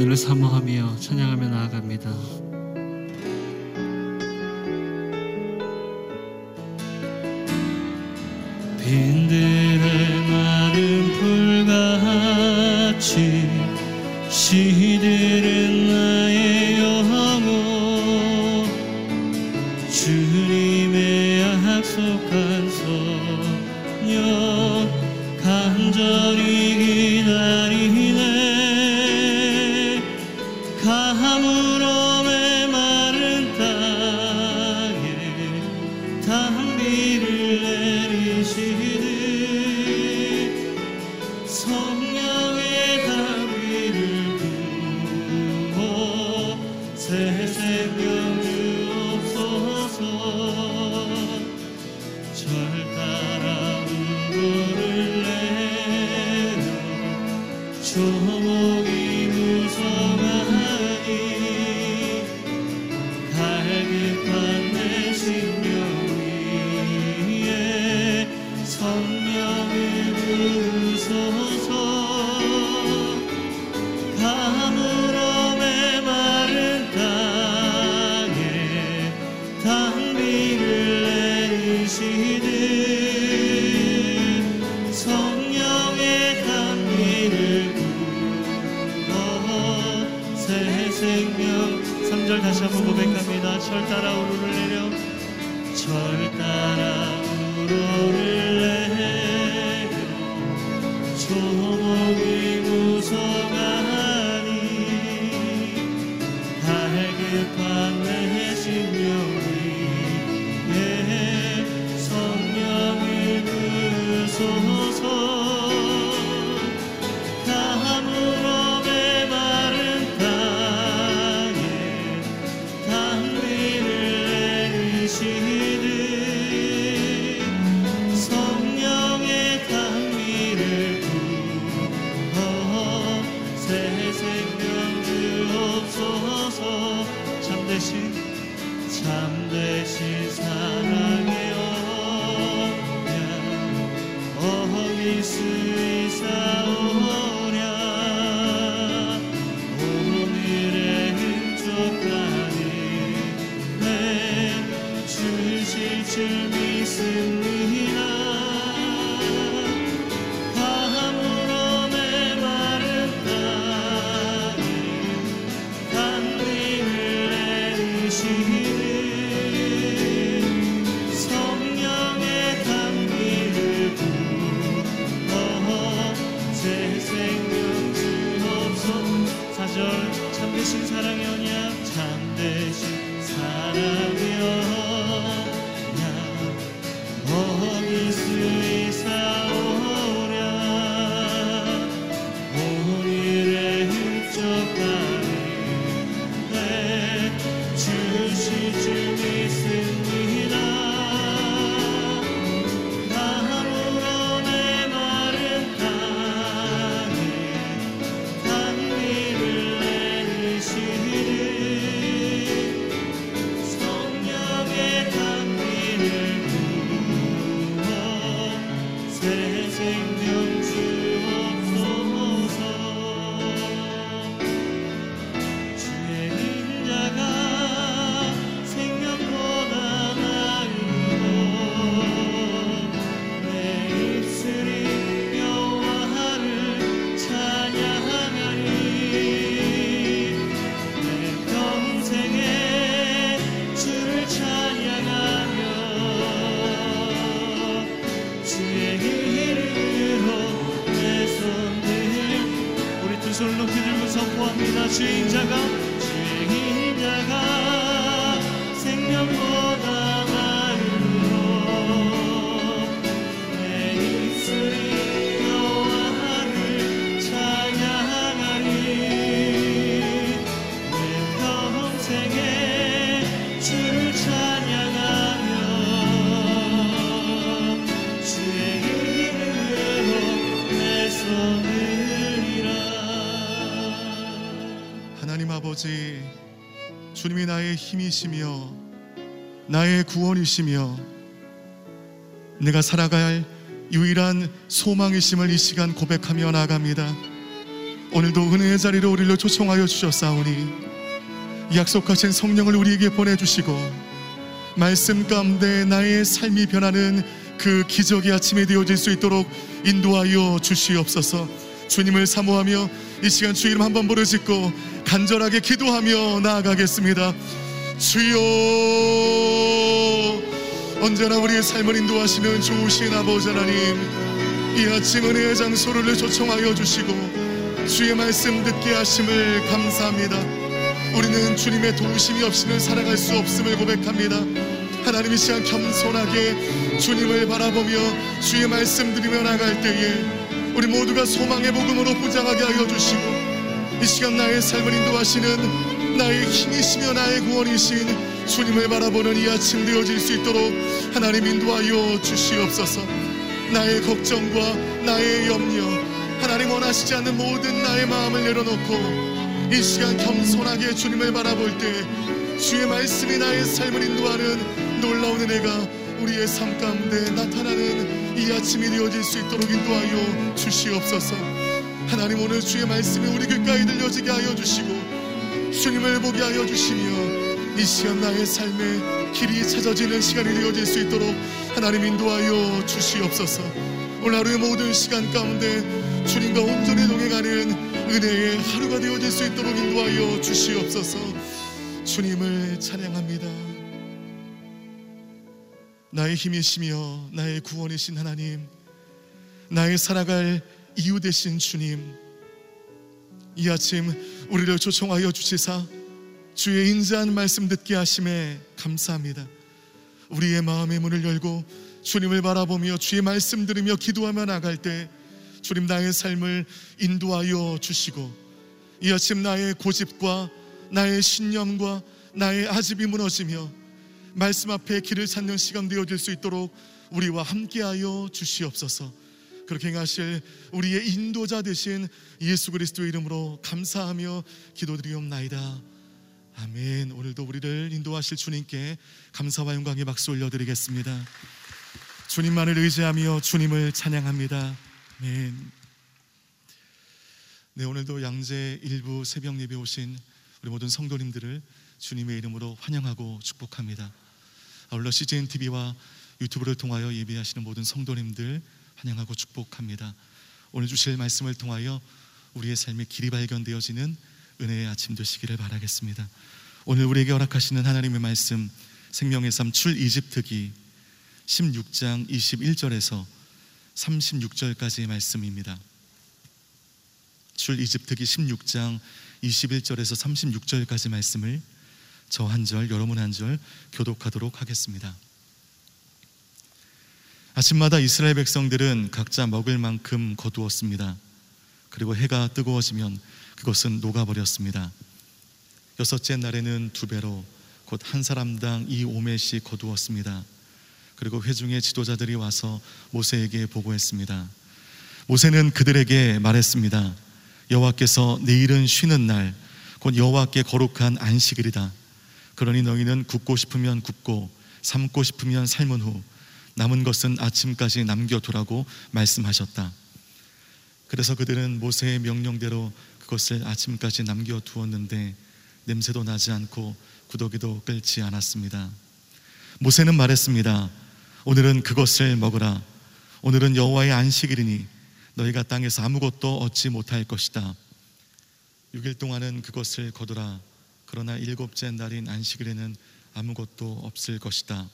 은혜를 사모하며 찬양하며 나아갑니다. 빈들의 마른 풀같이 시들의 생명은 없어 사절 참 대신 사랑이 언약 참 대신 사랑이 언약 힘이시며 나의 구원이시며 내가 살아갈 유일한 소망이심을 이 시간 고백하며 나아갑니다. 오늘도 은혜의 자리로 우리를 초청하여 주셨사오니 약속하신 성령을 우리에게 보내주시고 말씀 가운데 나의 삶이 변하는 그 기적의 아침이 되어질 수 있도록 인도하여 주시옵소서 주님을 사모하며 이 시간 주 이름 한번 부르짖고 간절하게 기도하며 나아가겠습니다. 주여 언제나 우리의 삶을 인도하시는 좋으신 아버지 하나님 이 아침 은혜의 장소를 초청하여 주시고 주의 말씀 듣게 하심을 감사합니다. 우리는 주님의 도우심이 없이는 살아갈 수 없음을 고백합니다. 하나님 이 시간 겸손하게 주님을 바라보며 주의 말씀 드리며 나갈 때에 우리 모두가 소망의 복음으로 부장하게 하여 주시고 이 시간 나의 삶을 인도하시는 나의 힘이시며 나의 구원이신 주님을 바라보는 이 아침 되어질 수 있도록 하나님 인도하여 주시옵소서. 나의 걱정과 나의 염려 하나님 원하시지 않는 모든 나의 마음을 내려놓고 이 시간 겸손하게 주님을 바라볼 때 주의 말씀이 나의 삶을 인도하는 놀라운 은혜가 우리의 삶 가운데 나타나는 이 아침이 되어질 수 있도록 인도하여 주시옵소서. 하나님 오늘 주의 말씀이 우리 귓가에 들려지게 하여 주시고 주님을 보게 하여 주시며 이 시간 나의 삶에 길이 찾아지는 시간이 되어질 수 있도록 하나님 인도하여 주시옵소서. 오늘 하루의 모든 시간 가운데 주님과 온전히 동행하는 은혜의 하루가 되어질 수 있도록 인도하여 주시옵소서. 주님을 찬양합니다. 나의 힘이시며 나의 구원이신 하나님 나의 살아갈 이유 되신 주님 이 아침 우리를 초청하여 주시사 주의 인자한 말씀 듣게 하심에 감사합니다 우리의 마음의 문을 열고 주님을 바라보며 주의 말씀 들으며 기도하며 나갈 때 주님 나의 삶을 인도하여 주시고 이 아침 나의 고집과 나의 신념과 나의 아집이 무너지며 말씀 앞에 길을 찾는 시간 되어질 수 있도록 우리와 함께하여 주시옵소서. 그렇게 행하실 우리의 인도자 되신 예수 그리스도의 이름으로 감사하며 기도드리옵나이다. 아멘. 오늘도 우리를 인도하실 주님께 감사와 영광의 박수 올려드리겠습니다. 주님만을 의지하며 주님을 찬양합니다. 아멘. 네, 오늘도 양재 일부 새벽 예배 오신 우리 모든 성도님들을 주님의 이름으로 환영하고 축복합니다. 아울러 CGN TV와 유튜브를 통하여 예배하시는 모든 성도님들 환영하고 축복합니다. 오늘 주실 말씀을 통하여 우리의 삶의 길이 발견되어지는 은혜의 아침 되시기를 바라겠습니다. 오늘 우리에게 허락하시는 하나님의 말씀 생명의 삶 출 이집트기 16장 21절에서 36절까지의 말씀입니다. 출 이집트기 16장 21절에서 36절까지 말씀을 저 한 절, 여러분 한 절 교독하도록 하겠습니다. 아침마다 이스라엘 백성들은 각자 먹을 만큼 거두었습니다. 그리고 해가 뜨거워지면 그것은 녹아버렸습니다. 여섯째 날에는 두 배로 곧 한 사람당 이 오멜씩 거두었습니다. 그리고 회중의 지도자들이 와서 모세에게 보고했습니다. 모세는 그들에게 말했습니다. 여호와께서 내일은 쉬는 날, 곧 여호와께 거룩한 안식일이다. 그러니 너희는 굽고 싶으면 굽고 삶고 싶으면 삶은 후 남은 것은 아침까지 남겨두라고 말씀하셨다. 그래서 그들은 모세의 명령대로 그것을 아침까지 남겨두었는데 냄새도 나지 않고 구더기도 끓지 않았습니다. 모세는 말했습니다. 오늘은 그것을 먹으라. 오늘은 여호와의 안식일이니 너희가 땅에서 아무것도 얻지 못할 것이다. 6일 동안은 그것을 거두라. 그러나 일곱째 날인 안식일에는 아무것도 없을 것이다.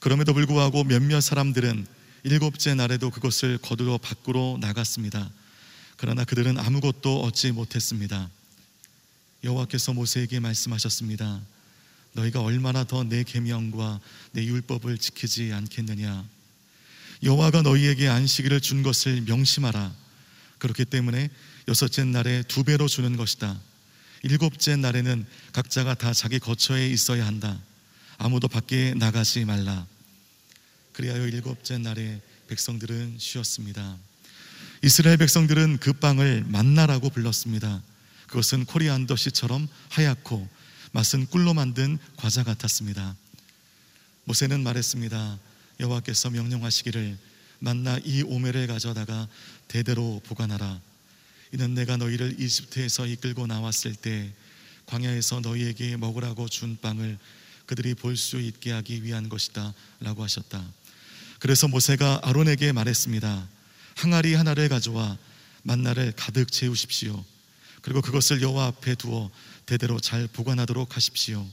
그럼에도 불구하고 몇몇 사람들은 일곱째 날에도 그것을 거두러 밖으로 나갔습니다. 그러나 그들은 아무것도 얻지 못했습니다. 여호와께서 모세에게 말씀하셨습니다. 너희가 얼마나 더 내 계명과 내 율법을 지키지 않겠느냐? 여호와가 너희에게 안식일을 준 것을 명심하라. 그렇기 때문에 여섯째 날에 두 배로 주는 것이다. 일곱째 날에는 각자가 다 자기 거처에 있어야 한다. 아무도 밖에 나가지 말라. 그리하여 일곱째 날에 백성들은 쉬었습니다. 이스라엘 백성들은 그 빵을 만나라고 불렀습니다. 그것은 코리안더 씨처럼 하얗고 맛은 꿀로 만든 과자 같았습니다. 모세는 말했습니다. 여호와께서 명령하시기를 만나 이 오매를 가져다가 대대로 보관하라. 이는 내가 너희를 이집트에서 이끌고 나왔을 때 광야에서 너희에게 먹으라고 준 빵을 그들이 볼 수 있게 하기 위한 것이다 라고 하셨다. 그래서 모세가 아론에게 말했습니다. 항아리 하나를 가져와 만나를 가득 채우십시오. 그리고 그것을 여호와 앞에 두어 대대로 잘 보관하도록 하십시오.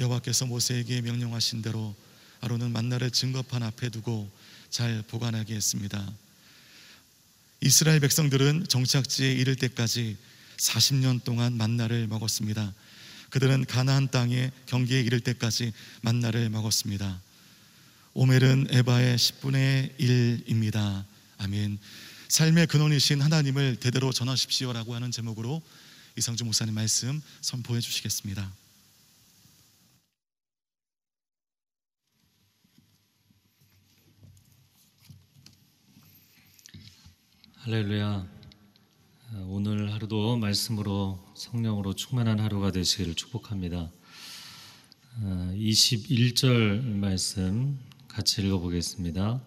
여호와께서 모세에게 명령하신 대로 아론은 만나를 증거판 앞에 두고 잘 보관하게 했습니다. 이스라엘 백성들은 정착지에 이를 때까지 40년 동안 만나를 먹었습니다. 그들은 가나안 땅의 경계에 이를 때까지 만나를 먹었습니다. 오멜은 에바의 10분의 1입니다. 아멘. 삶의 근원이신 하나님을 대대로 전하십시오라고 하는 제목으로 이상주 목사님 말씀 선포해 주시겠습니다. 할렐루야. 오늘 하루도 말씀으로 성령으로 충만한 하루가 되시기를 축복합니다. 21절 말씀 같이 읽어보겠습니다.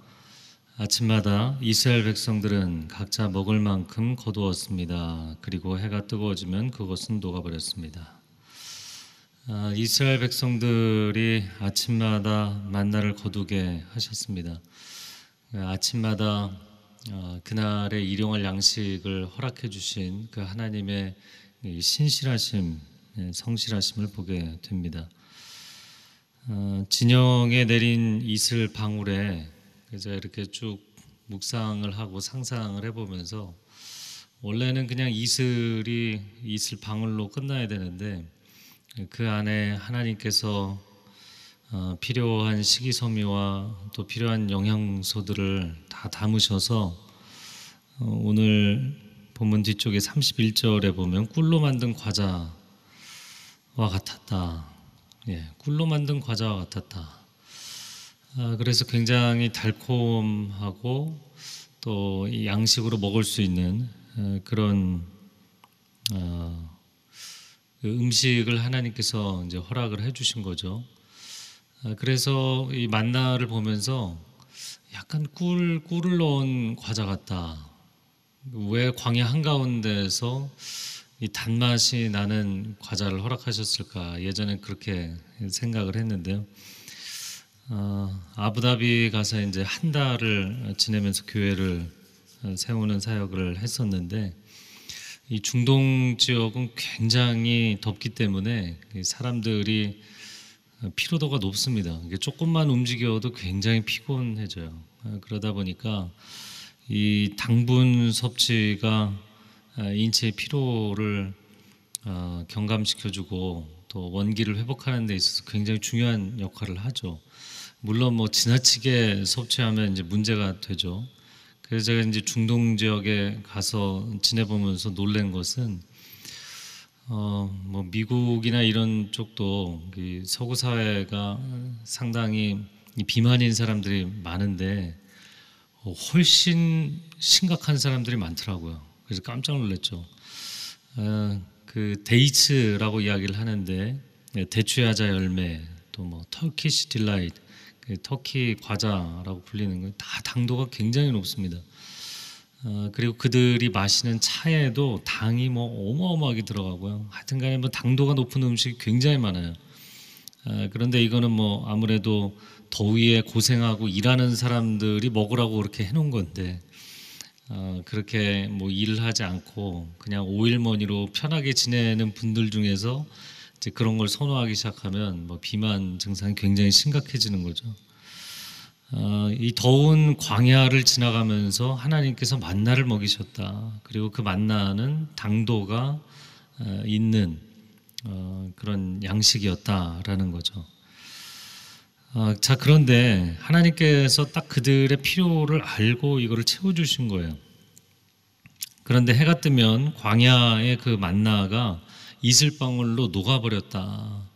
아침마다 이스라엘 백성들은 각자 먹을 만큼 거두었습니다. 그리고 해가 뜨거워지면 그것은 녹아버렸습니다. 아, 이스라엘 백성들이 아침마다 만나를 거두게 하셨습니다. 아침마다 어, 그날의 일용할 양식을 허락해 주신 그 하나님의 신실하심, 예, 성실하심을 보게 됩니다. 어, 진영에 내린 이슬 방울에 그저 이렇게 쭉 묵상을 하고 상상을 해보면서 원래는 그냥 이슬이 이슬 방울로 끝나야 되는데 그 안에 하나님께서 어, 필요한 식이섬유와 또 필요한 영양소들을 다 담으셔서 어, 오늘 본문 뒤쪽에 31절에 보면 꿀로 만든 과자와 같았다. 예, 꿀로 만든 과자와 같았다. 아, 그래서 굉장히 달콤하고 또 양식으로 먹을 수 있는 어, 그런 어, 그 음식을 하나님께서 이제 허락을 해주신 거죠. 아, 그래서 이 만나를 보면서 약간 꿀 꿀을 넣은 과자 같다. 왜 광야 한가운데서 이 단맛이 나는 과자를 허락하셨을까? 예전에 그렇게 생각을 했는데요. 어, 아부다비 가서 이제 한 달을 지내면서 교회를 세우는 사역을 했었는데 이 중동 지역은 굉장히 덥기 때문에 사람들이 피로도가 높습니다. 조금만 움직여도 굉장히 피곤해져요. 아, 그러다 보니까 이 당분 섭취가 아, 인체의 피로를 아, 경감시켜주고 또 원기를 회복하는 데 있어서 굉장히 중요한 역할을 하죠. 물론 뭐 지나치게 섭취하면 이제 문제가 되죠. 그래서 제가 이제 중동 지역에 가서 지내보면서 놀란 것은 어, 뭐 미국이나 이런 쪽도 서구 사회가 상당히 비만인 사람들이 많은데 어, 훨씬 심각한 사람들이 많더라고요. 그래서 깜짝 놀랐죠. 어, 그 dates라고 이야기를 하는데 네, 대추야자 열매 또 뭐 Turkish delight 그 터키 과자라고 불리는 거다 당도가 굉장히 높습니다. 어, 그리고 그들이 마시는 차에도 당이 뭐 어마어마하게 들어가고요. 하여튼간에 뭐 당도가 높은 음식이 굉장히 많아요. 어, 그런데 이거는 뭐 아무래도 더위에 고생하고 일하는 사람들이 먹으라고 그렇게 해놓은 건데 어, 그렇게 뭐 일을 하지 않고 그냥 오일머니로 편하게 지내는 분들 중에서 이제 그런 걸 선호하기 시작하면 뭐 비만 증상이 굉장히 심각해지는 거죠. 어, 이 더운 광야를 지나가면서 하나님께서 만나를 먹이셨다. 그리고 그 만나는 당도가 어, 있는 어, 그런 양식이었다라는 거죠. 자 그런데 하나님께서 딱 그들의 필요를 알고 이거를 채워주신 거예요. 그런데 해가 뜨면 광야의 그 만나가 이슬방울로 녹아버렸다.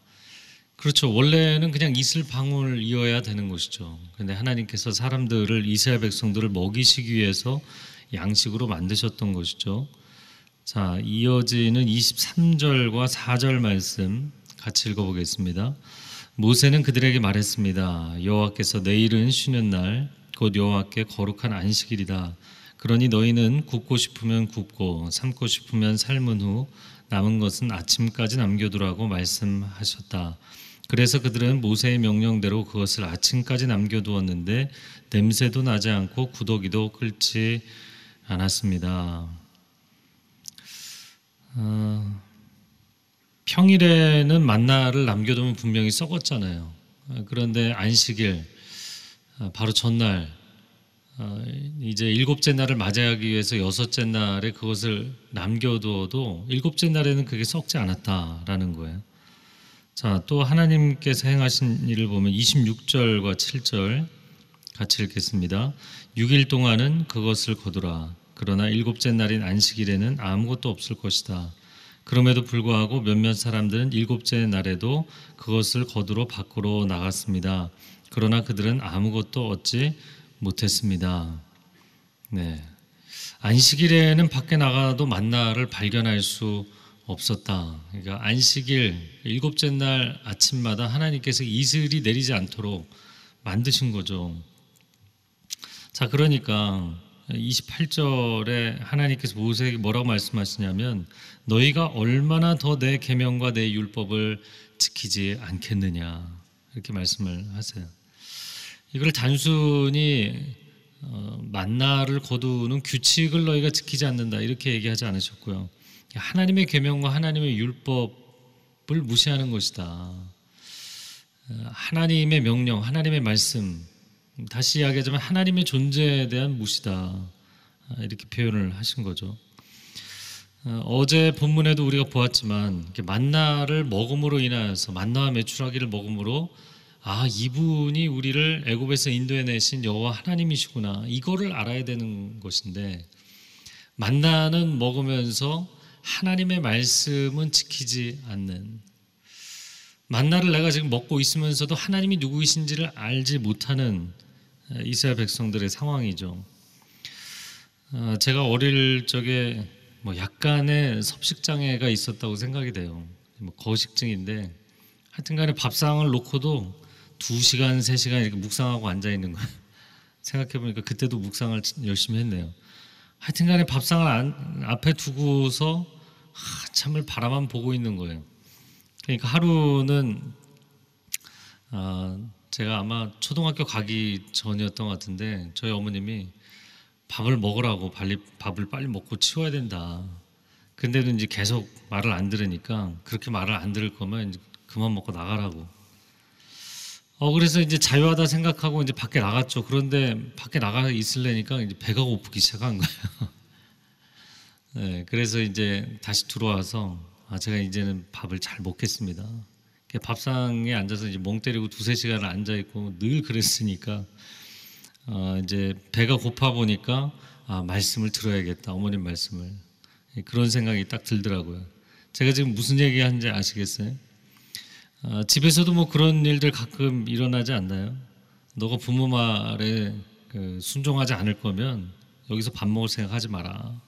그렇죠. 원래는 그냥 이슬 방울이어야 되는 것이죠. 근데 하나님께서 사람들을 이스라엘 백성들을 먹이시기 위해서 양식으로 만드셨던 것이죠. 자, 이어지는 23절과 4절 말씀 같이 읽어 보겠습니다. 모세는 그들에게 말했습니다. 여호와께서 내일은 쉬는 날 곧 여호와께 거룩한 안식일이다. 그러니 너희는 굽고 싶으면 굽고 삶고 싶으면 삶은 후 남은 것은 아침까지 남겨두라고 말씀하셨다. 그래서 그들은 모세의 명령대로 그것을 아침까지 남겨두었는데 냄새도 나지 않고 구더기도 끓지 않았습니다. 어, 평일에는 만나를 남겨두면 분명히 썩었잖아요. 어, 그런데 안식일 어, 바로 전날 어, 이제 일곱째 날을 맞이하기 위해서 여섯째 날에 그것을 남겨두어도 일곱째 날에는 그게 썩지 않았다라는 거예요. 자, 또 하나님께서 행하신 일을 보면 26절과 7절 같이 읽겠습니다. 6일 동안은 그것을 거두라. 그러나 일곱째 날인 안식일에는 아무것도 없을 것이다. 그럼에도 불구하고 몇몇 사람들은 일곱째 날에도 그것을 거두러 밖으로 나갔습니다. 그러나 그들은 아무것도 얻지 못했습니다. 네. 안식일에는 밖에 나가도 만나를 발견할 수 없었다. 그러니까 안식일 일곱째 날 아침마다 하나님께서 이슬이 내리지 않도록 만드신 거죠. 자, 그러니까 28절에 하나님께서 모세에게 뭐라고 말씀하시냐면 너희가 얼마나 더 내 계명과 내 율법을 지키지 않겠느냐 이렇게 말씀을 하세요. 이걸 단순히 어, 만나를 거두는 규칙을 너희가 지키지 않는다 이렇게 얘기하지 않으셨고요. 하나님의 계명과 하나님의 율법을 무시하는 것이다. 어, 하나님의 명령, 하나님의 말씀 다시 이야기하자면 하나님의 존재에 대한 무시다 아, 이렇게 표현을 하신 거죠. 어, 어제 본문에도 우리가 보았지만 만나를 먹음으로 인하여서 만나와 메추라기를 먹음으로 아 이분이 우리를 애굽에서 인도해내신 여호와 하나님이시구나 이거를 알아야 되는 것인데 만나는 먹으면서 하나님의 말씀은 지키지 않는 만나를 내가 지금 먹고 있으면서도 하나님이 누구이신지를 알지 못하는 이스라엘 백성들의 상황이죠. 어, 제가 어릴 적에 뭐 약간의 섭식 장애가 있었다고 생각이 돼요. 뭐 거식증인데 하여튼간에 밥상을 놓고도 두 시간 세 시간 이렇게 묵상하고 앉아 있는 거예요. 생각해 보니까 그때도 묵상을 열심히 했네요. 하여튼간에 밥상을 안, 앞에 두고서 한참을 바라만 보고 있는 거예요. 그러니까 하루는 어, 제가 아마 초등학교 가기 전이었던 것 같은데 저희 어머님이 밥을 먹으라고 빨리 밥을 빨리 먹고 치워야 된다. 근데도 이제 계속 말을 안 들으니까 그렇게 말을 안 들을 거면 그만 먹고 나가라고. 어 그래서 이제 자유하다 생각하고 이제 밖에 나갔죠. 그런데 밖에 나가 있을래니까 이제 배가 고프기 시작한 거예요. 네, 그래서 이제 다시 들어와서 아 제가 이제는 밥을 잘 먹겠습니다. 밥상에 앉아서 이제 멍 때리고 두세 시간을 앉아 있고 늘 그랬으니까 어, 이제 배가 고파 보니까 아, 말씀을 들어야겠다 어머님 말씀을 그런 생각이 딱 들더라고요. 제가 지금 무슨 얘기하는지 아시겠어요? 어, 집에서도 뭐 그런 일들 가끔 일어나지 않나요? 너가 부모 말에 그 순종하지 않을 거면 여기서 밥 먹을 생각하지 마라.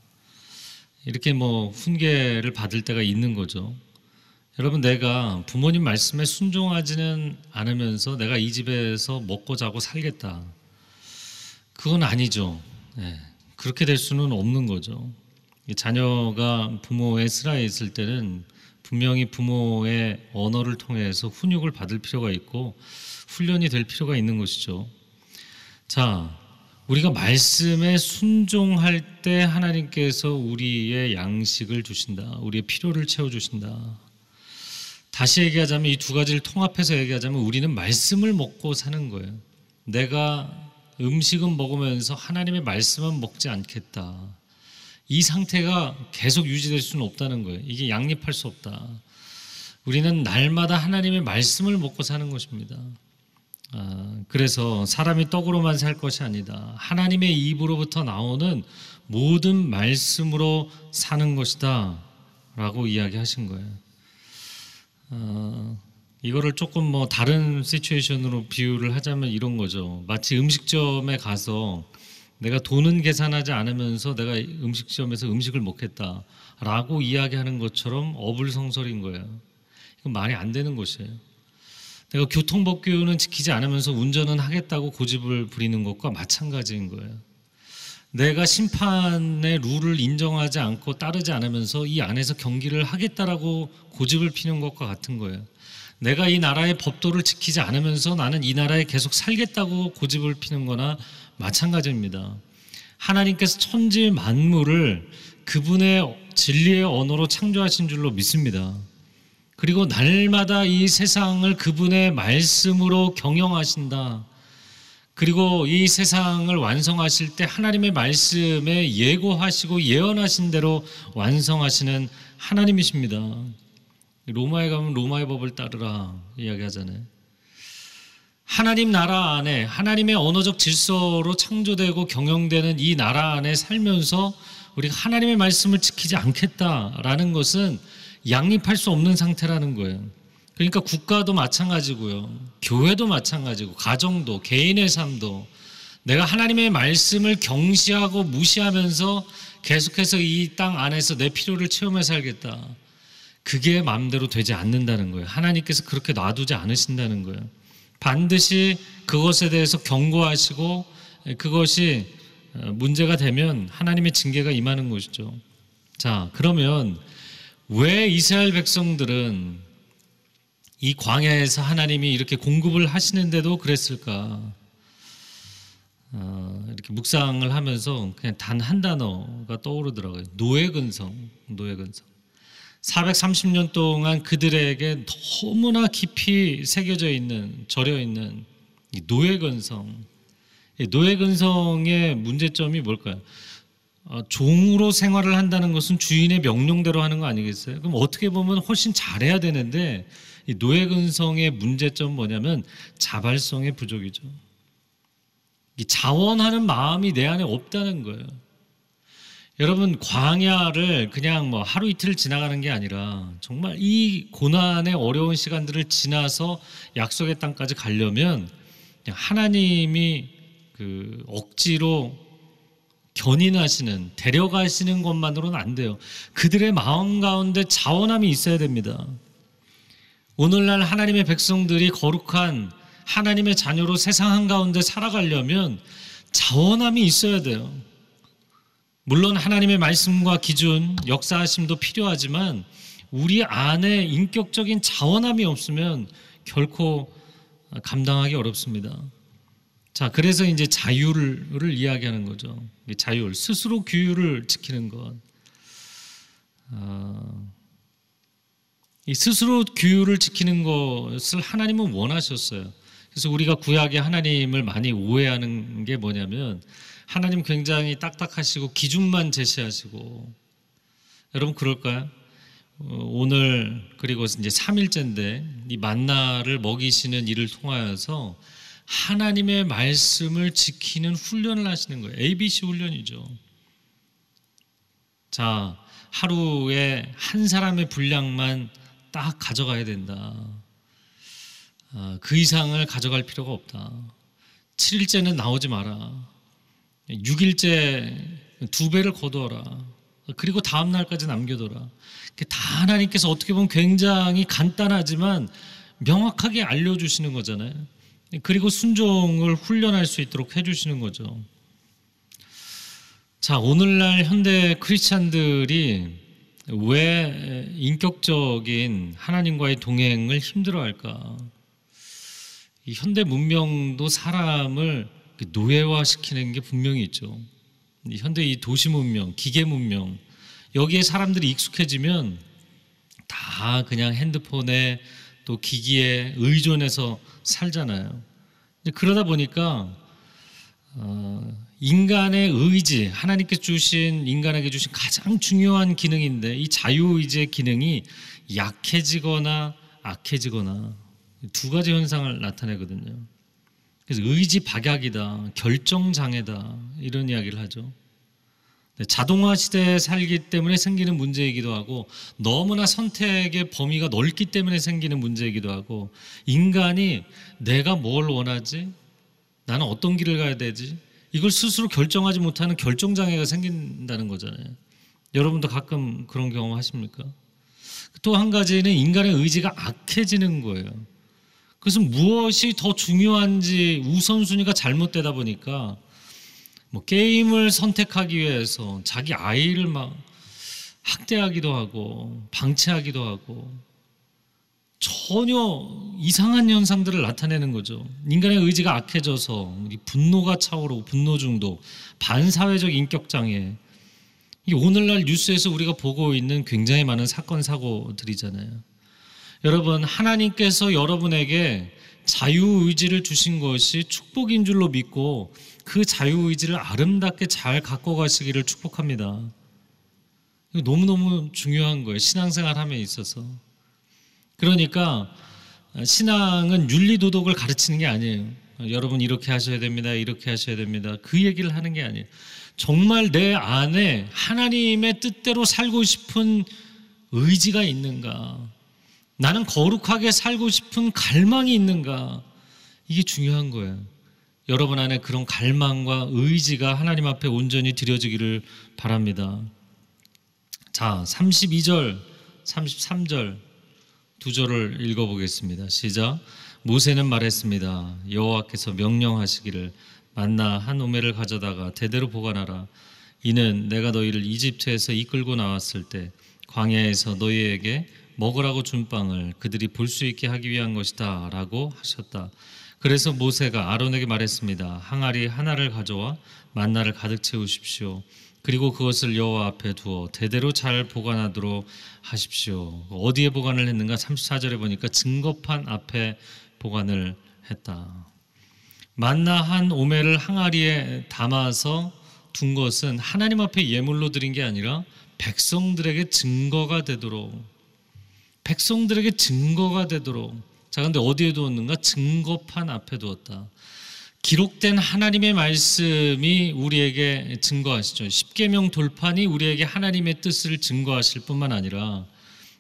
이렇게 뭐 훈계를 받을 때가 있는 거죠. 여러분 내가 부모님 말씀에 순종하지는 않으면서 내가 이 집에서 먹고 자고 살겠다. 그건 아니죠. 네. 그렇게 될 수는 없는 거죠. 자녀가 부모의 슬하에 있을 때는 분명히 부모의 언어를 통해서 훈육을 받을 필요가 있고 훈련이 될 필요가 있는 것이죠. 자, 우리가 말씀에 순종할 때 하나님께서 우리의 양식을 주신다. 우리의 필요를 채워 주신다. 다시 얘기하자면 이 두 가지를 통합해서 얘기하자면 우리는 말씀을 먹고 사는 거예요. 내가 음식은 먹으면서 하나님의 말씀은 먹지 않겠다. 이 상태가 계속 유지될 수는 없다는 거예요. 이게 양립할 수 없다. 우리는 날마다 하나님의 말씀을 먹고 사는 것입니다. 아, 그래서 사람이 떡으로만 살 것이 아니다. 하나님의 입으로부터 나오는 모든 말씀으로 사는 것이다. 라고 이야기하신 거예요. 어, 이거를 조금 뭐 다른 시츄에이션으로 비유를 하자면 이런 거죠. 마치 음식점에 가서 내가 돈은 계산하지 않으면서 내가 음식점에서 음식을 먹겠다라고 이야기하는 것처럼 어불성설인 거예요. 이건 말이 안 되는 것이에요. 내가 교통법규는 지키지 않으면서 운전은 하겠다고 고집을 부리는 것과 마찬가지인 거예요. 내가 심판의 룰을 인정하지 않고 따르지 않으면서 이 안에서 경기를 하겠다라고 고집을 피는 것과 같은 거예요. 내가 이 나라의 법도를 지키지 않으면서 나는 이 나라에 계속 살겠다고 고집을 피는 거나 마찬가지입니다. 하나님께서 천지 만물을 그분의 진리의 언어로 창조하신 줄로 믿습니다. 그리고 날마다 이 세상을 그분의 말씀으로 경영하신다. 그리고 이 세상을 완성하실 때 하나님의 말씀에 예고하시고 예언하신 대로 완성하시는 하나님이십니다. 로마에 가면 로마의 법을 따르라 이야기하잖아요. 하나님 나라 안에 하나님의 언어적 질서로 창조되고 경영되는 이 나라 안에 살면서 우리가 하나님의 말씀을 지키지 않겠다라는 것은 양립할 수 없는 상태라는 거예요. 그러니까 국가도 마찬가지고요. 교회도 마찬가지고 가정도 개인의 삶도 내가 하나님의 말씀을 경시하고 무시하면서 계속해서 이 땅 안에서 내 필요를 채우며 살겠다. 그게 마음대로 되지 않는다는 거예요. 하나님께서 그렇게 놔두지 않으신다는 거예요. 반드시 그것에 대해서 경고하시고 그것이 문제가 되면 하나님의 징계가 임하는 것이죠. 자, 그러면 왜 이스라엘 백성들은 이 광야에서 하나님이 이렇게 공급을 하시는데도 그랬을까? 어, 이렇게 묵상을 하면서 그냥 단 한 단어가 떠오르더라고요. 노예근성, 노예근성. 430년 동안 그들에게 너무나 깊이 새겨져 있는, 절여 있는 노예 근성. 노예 근성의 문제점이 뭘까요? 어, 종으로 생활을 한다는 것은 주인의 명령대로 하는 거 아니겠어요? 그럼 어떻게 보면 훨씬 잘해야 되는데 이 노예 근성의 문제점 뭐냐면 자발성의 부족이죠. 이 자원하는 마음이 내 안에 없다는 거예요. 여러분 광야를 그냥 뭐 하루 이틀 지나가는 게 아니라 정말 이 고난의 어려운 시간들을 지나서 약속의 땅까지 가려면 하나님이 그 억지로 견인하시는 데려가시는 것만으로는 안 돼요. 그들의 마음 가운데 자원함이 있어야 됩니다. 오늘날 하나님의 백성들이 거룩한 하나님의 자녀로 세상 한가운데 살아가려면 자원함이 있어야 돼요. 물론 하나님의 말씀과 기준, 역사하심도 필요하지만 우리 안에 인격적인 자원함이 없으면 결코 감당하기 어렵습니다. 자, 그래서 이제 자유를 이야기하는 거죠. 자율, 스스로 규율을 지키는 것. 어, 이 스스로 규율을 지키는 것을 하나님은 원하셨어요. 그래서 우리가 구약의 하나님을 많이 오해하는 게 뭐냐면 하나님 굉장히 딱딱하시고 기준만 제시하시고 여러분 그럴까요? 어, 오늘 그리고 이제 3일째인데 이 만나를 먹이시는 일을 통하여서 하나님의 말씀을 지키는 훈련을 하시는 거예요. ABC 훈련이죠. 자, 하루에 한 사람의 분량만 딱 가져가야 된다. 아, 그 이상을 가져갈 필요가 없다. 7일째는 나오지 마라. 6일째 두 배를 거두어라. 그리고 다음 날까지 남겨둬라. 다 하나님께서 어떻게 보면 굉장히 간단하지만 명확하게 알려주시는 거잖아요. 그리고 순종을 훈련할 수 있도록 해주시는 거죠. 자, 오늘날 현대 크리스찬들이 왜 인격적인 하나님과의 동행을 힘들어 할까? 이 현대 문명도 사람을 노예화시키는 게 분명히 있죠. 현대 이 도시 문명, 기계 문명 여기에 사람들이 익숙해지면 다 그냥 핸드폰에 또 기기에 의존해서 살잖아요. 그러다 보니까 어, 인간의 의지, 하나님께 주신 인간에게 주신 가장 중요한 기능인데 이 자유 의지의 기능이 약해지거나 악해지거나 두 가지 현상을 나타내거든요. 그래서 의지 박약이다, 결정 장애다 이런 이야기를 하죠. 네, 자동화 시대에 살기 때문에 생기는 문제이기도 하고 너무나 선택의 범위가 넓기 때문에 생기는 문제이기도 하고 인간이 내가 뭘 원하지? 나는 어떤 길을 가야 되지? 이걸 스스로 결정하지 못하는 결정 장애가 생긴다는 거잖아요. 여러분도 가끔 그런 경험 하십니까? 또 한 가지는 인간의 의지가 악해지는 거예요. 그래서 무엇이 더 중요한지 우선순위가 잘못되다 보니까 뭐 게임을 선택하기 위해서 자기 아이를 막 학대하기도 하고 방치하기도 하고 전혀 이상한 현상들을 나타내는 거죠. 인간의 의지가 악해져서 분노가 차오르고 분노 중독, 반사회적 인격 장애. 이 오늘날 뉴스에서 우리가 보고 있는 굉장히 많은 사건 사고들이잖아요. 여러분 하나님께서 여러분에게 자유 의지를 주신 것이 축복인 줄로 믿고 그 자유 의지를 아름답게 잘 갖고 가시기를 축복합니다. 너무너무 중요한 거예요. 신앙생활 함에 있어서. 그러니까 신앙은 윤리 도덕을 가르치는 게 아니에요. 여러분 이렇게 하셔야 됩니다. 이렇게 하셔야 됩니다. 그 얘기를 하는 게 아니에요. 정말 내 안에 하나님의 뜻대로 살고 싶은 의지가 있는가? 나는 거룩하게 살고 싶은 갈망이 있는가? 이게 중요한 거예요. 여러분 안에 그런 갈망과 의지가 하나님 앞에 온전히 드려지기를 바랍니다. 자, 32절, 33절 두 절을 읽어보겠습니다. 시작. 모세는 말했습니다. 여호와께서 명령하시기를 만나 한 오매를 가져다가 대대로 보관하라. 이는 내가 너희를 이집트에서 이끌고 나왔을 때 광야에서 너희에게 먹으라고 준 빵을 그들이 볼 수 있게 하기 위한 것이다 라고 하셨다. 그래서 모세가 아론에게 말했습니다. 항아리 하나를 가져와 만나를 가득 채우십시오. 그리고 그것을 여호와 앞에 두어 대대로 잘 보관하도록 하십시오. 어디에 보관을 했는가? 34절에 보니까 증거판 앞에 보관을 했다. 만나 한 오매를 항아리에 담아서 둔 것은 하나님 앞에 예물로 드린 게 아니라 백성들에게 증거가 되도록 백성들에게 증거가 되도록 자 근데 어디에 두었는가? 증거판 앞에 두었다. 기록된 하나님의 말씀이 우리에게 증거하시죠. 십계명 돌판이 우리에게 하나님의 뜻을 증거하실 뿐만 아니라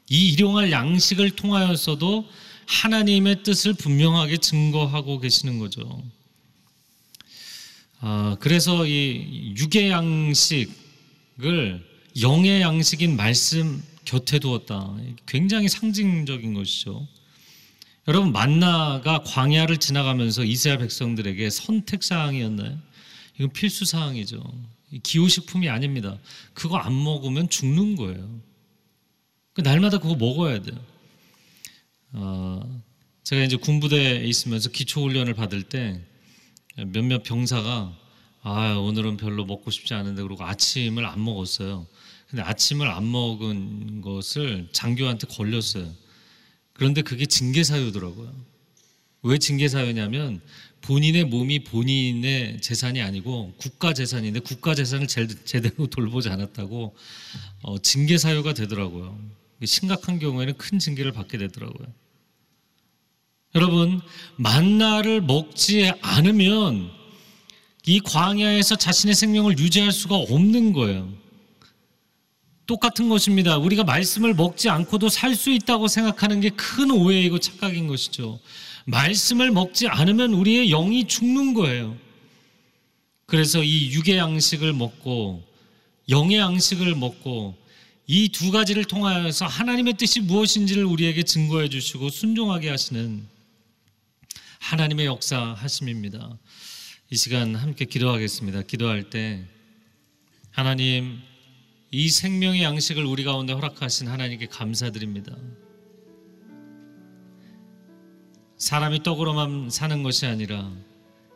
이 일용할 양식을 통하여서도 하나님의 뜻을 분명하게 증거하고 계시는 거죠. 아, 그래서 이 육의 양식을 영의 양식인 말씀 곁에 두었다. 굉장히 상징적인 것이죠. 여러분 만나가 광야를 지나가면서 이스라엘 백성들에게 선택 사항이었나요? 이건 필수 사항이죠. 기호 식품이 아닙니다. 그거 안 먹으면 죽는 거예요. 그 날마다 그거 먹어야 돼요. 어, 제가 이제 군부대에 있으면서 기초 훈련을 받을 때 몇몇 병사가 아 오늘은 별로 먹고 싶지 않은데 그러고 아침을 안 먹었어요. 근데 아침을 안 먹은 것을 장교한테 걸렸어요. 그런데 그게 징계 사유더라고요. 왜 징계 사유냐면 본인의 몸이 본인의 재산이 아니고 국가 재산인데 국가 재산을 제대로 돌보지 않았다고 어, 징계 사유가 되더라고요. 심각한 경우에는 큰 징계를 받게 되더라고요. 여러분 만나를 먹지 않으면 이 광야에서 자신의 생명을 유지할 수가 없는 거예요. 똑같은 것입니다. 우리가 말씀을 먹지 않고도 살 수 있다고 생각하는 게 큰 오해이고 착각인 것이죠. 말씀을 먹지 않으면 우리의 영이 죽는 거예요. 그래서 이 육의 양식을 먹고 영의 양식을 먹고 이 두 가지를 통하여서 하나님의 뜻이 무엇인지를 우리에게 증거해 주시고 순종하게 하시는 하나님의 역사 하심입니다. 이 시간 함께 기도하겠습니다. 기도할 때 하나님 이 생명의 양식을 우리 가운데 허락하신 하나님께 감사드립니다. 사람이 떡으로만 사는 것이 아니라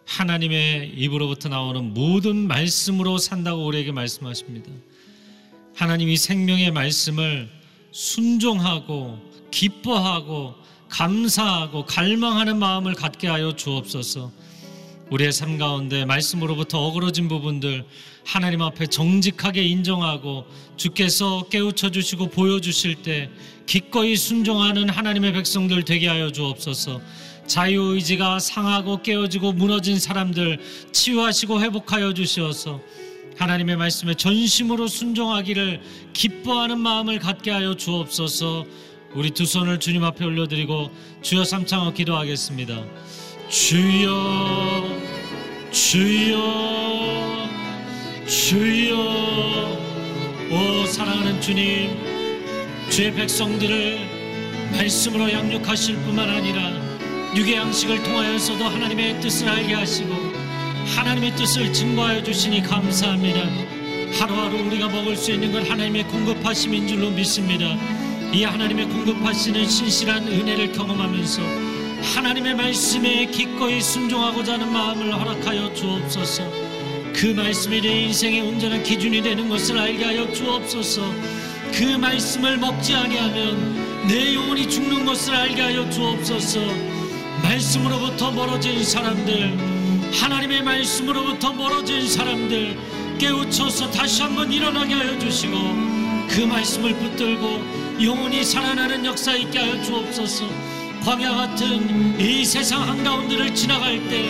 하나님의 입으로부터 나오는 모든 말씀으로 산다고 우리에게 말씀하십니다. 하나님이 생명의 말씀을 순종하고 기뻐하고 감사하고 갈망하는 마음을 갖게 하여 주옵소서. 우리의 삶 가운데 말씀으로부터 어그러진 부분들 하나님 앞에 정직하게 인정하고 주께서 깨우쳐 주시고 보여주실 때 기꺼이 순종하는 하나님의 백성들 되게 하여 주옵소서. 자유의지가 상하고 깨어지고 무너진 사람들 치유하시고 회복하여 주시어서 하나님의 말씀에 전심으로 순종하기를 기뻐하는 마음을 갖게 하여 주옵소서. 우리 두 손을 주님 앞에 올려드리고 주여 삼창어 기도하겠습니다. 주여 주여 주여 오 사랑하는 주님 주의 백성들을 말씀으로 양육하실 뿐만 아니라 육의 양식을 통하여서도 하나님의 뜻을 알게 하시고 하나님의 뜻을 증거하여 주시니 감사합니다. 하루하루 우리가 먹을 수 있는 걸 하나님의 공급하심인 줄로 믿습니다. 이 하나님의 공급하시는 신실한 은혜를 경험하면서 하나님의 말씀에 기꺼이 순종하고자 하는 마음을 허락하여 주옵소서. 그 말씀이 내 인생의 온전한 기준이 되는 것을 알게 하여 주옵소서. 그 말씀을 먹지 아니하면 내 영혼이 죽는 것을 알게 하여 주옵소서. 말씀으로부터 멀어진 사람들, 하나님의 말씀으로부터 멀어진 사람들 깨우쳐서 다시 한번 일어나게 하여 주시고 그 말씀을 붙들고 영혼이 살아나는 역사 있게 하여 주옵소서. 광야 같은 이 세상 한가운데를 지나갈 때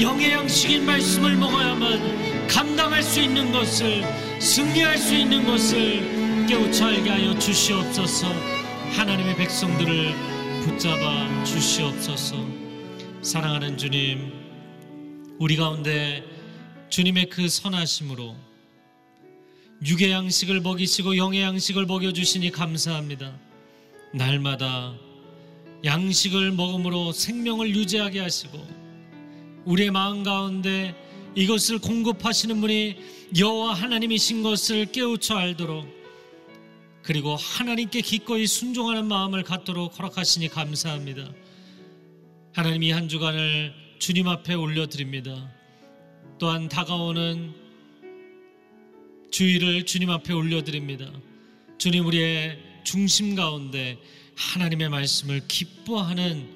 영의 양식인 말씀을 먹어야만 감당할 수 있는 것을 승리할 수 있는 것을 깨우쳐 알게 하여 주시옵소서. 하나님의 백성들을 붙잡아 주시옵소서. 사랑하는 주님, 우리 가운데 주님의 그 선하심으로 육의 양식을 먹이시고 영의 양식을 먹여주시니 감사합니다. 날마다 양식을 먹음으로 생명을 유지하게 하시고 우리의 마음 가운데 이것을 공급하시는 분이 여호와 하나님이신 것을 깨우쳐 알도록 그리고 하나님께 기꺼이 순종하는 마음을 갖도록 허락하시니 감사합니다. 하나님 이 한 주간을 주님 앞에 올려드립니다. 또한 다가오는 주의를 주님 앞에 올려드립니다. 주님 우리의 중심 가운데 하나님의 말씀을 기뻐하는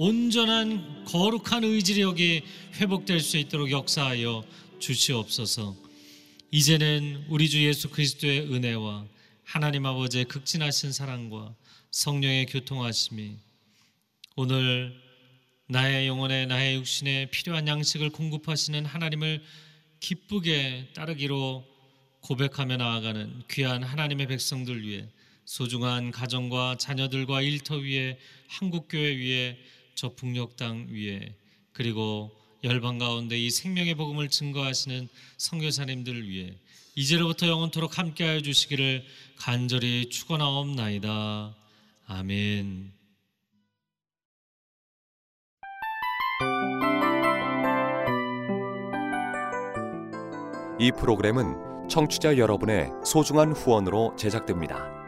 온전한 거룩한 의지력이 회복될 수 있도록 역사하여 주시옵소서. 이제는 우리 주 예수 그리스도의 은혜와 하나님 아버지의 극진하신 사랑과 성령의 교통하심이 오늘 나의 영혼에 나의 육신에 필요한 양식을 공급하시는 하나님을 기쁘게 따르기로 고백하며 나아가는 귀한 하나님의 백성들 위해 소중한 가정과 자녀들과 일터 위에 한국교회 위에 저 북녘 땅 위에 그리고 열방 가운데 이 생명의 복음을 증거하시는 선교사님들을 위해 이제로부터 영원토록 함께하여 주시기를 간절히 축원하옵나이다. 아멘. 이 프로그램은 청취자 여러분의 소중한 후원으로 제작됩니다.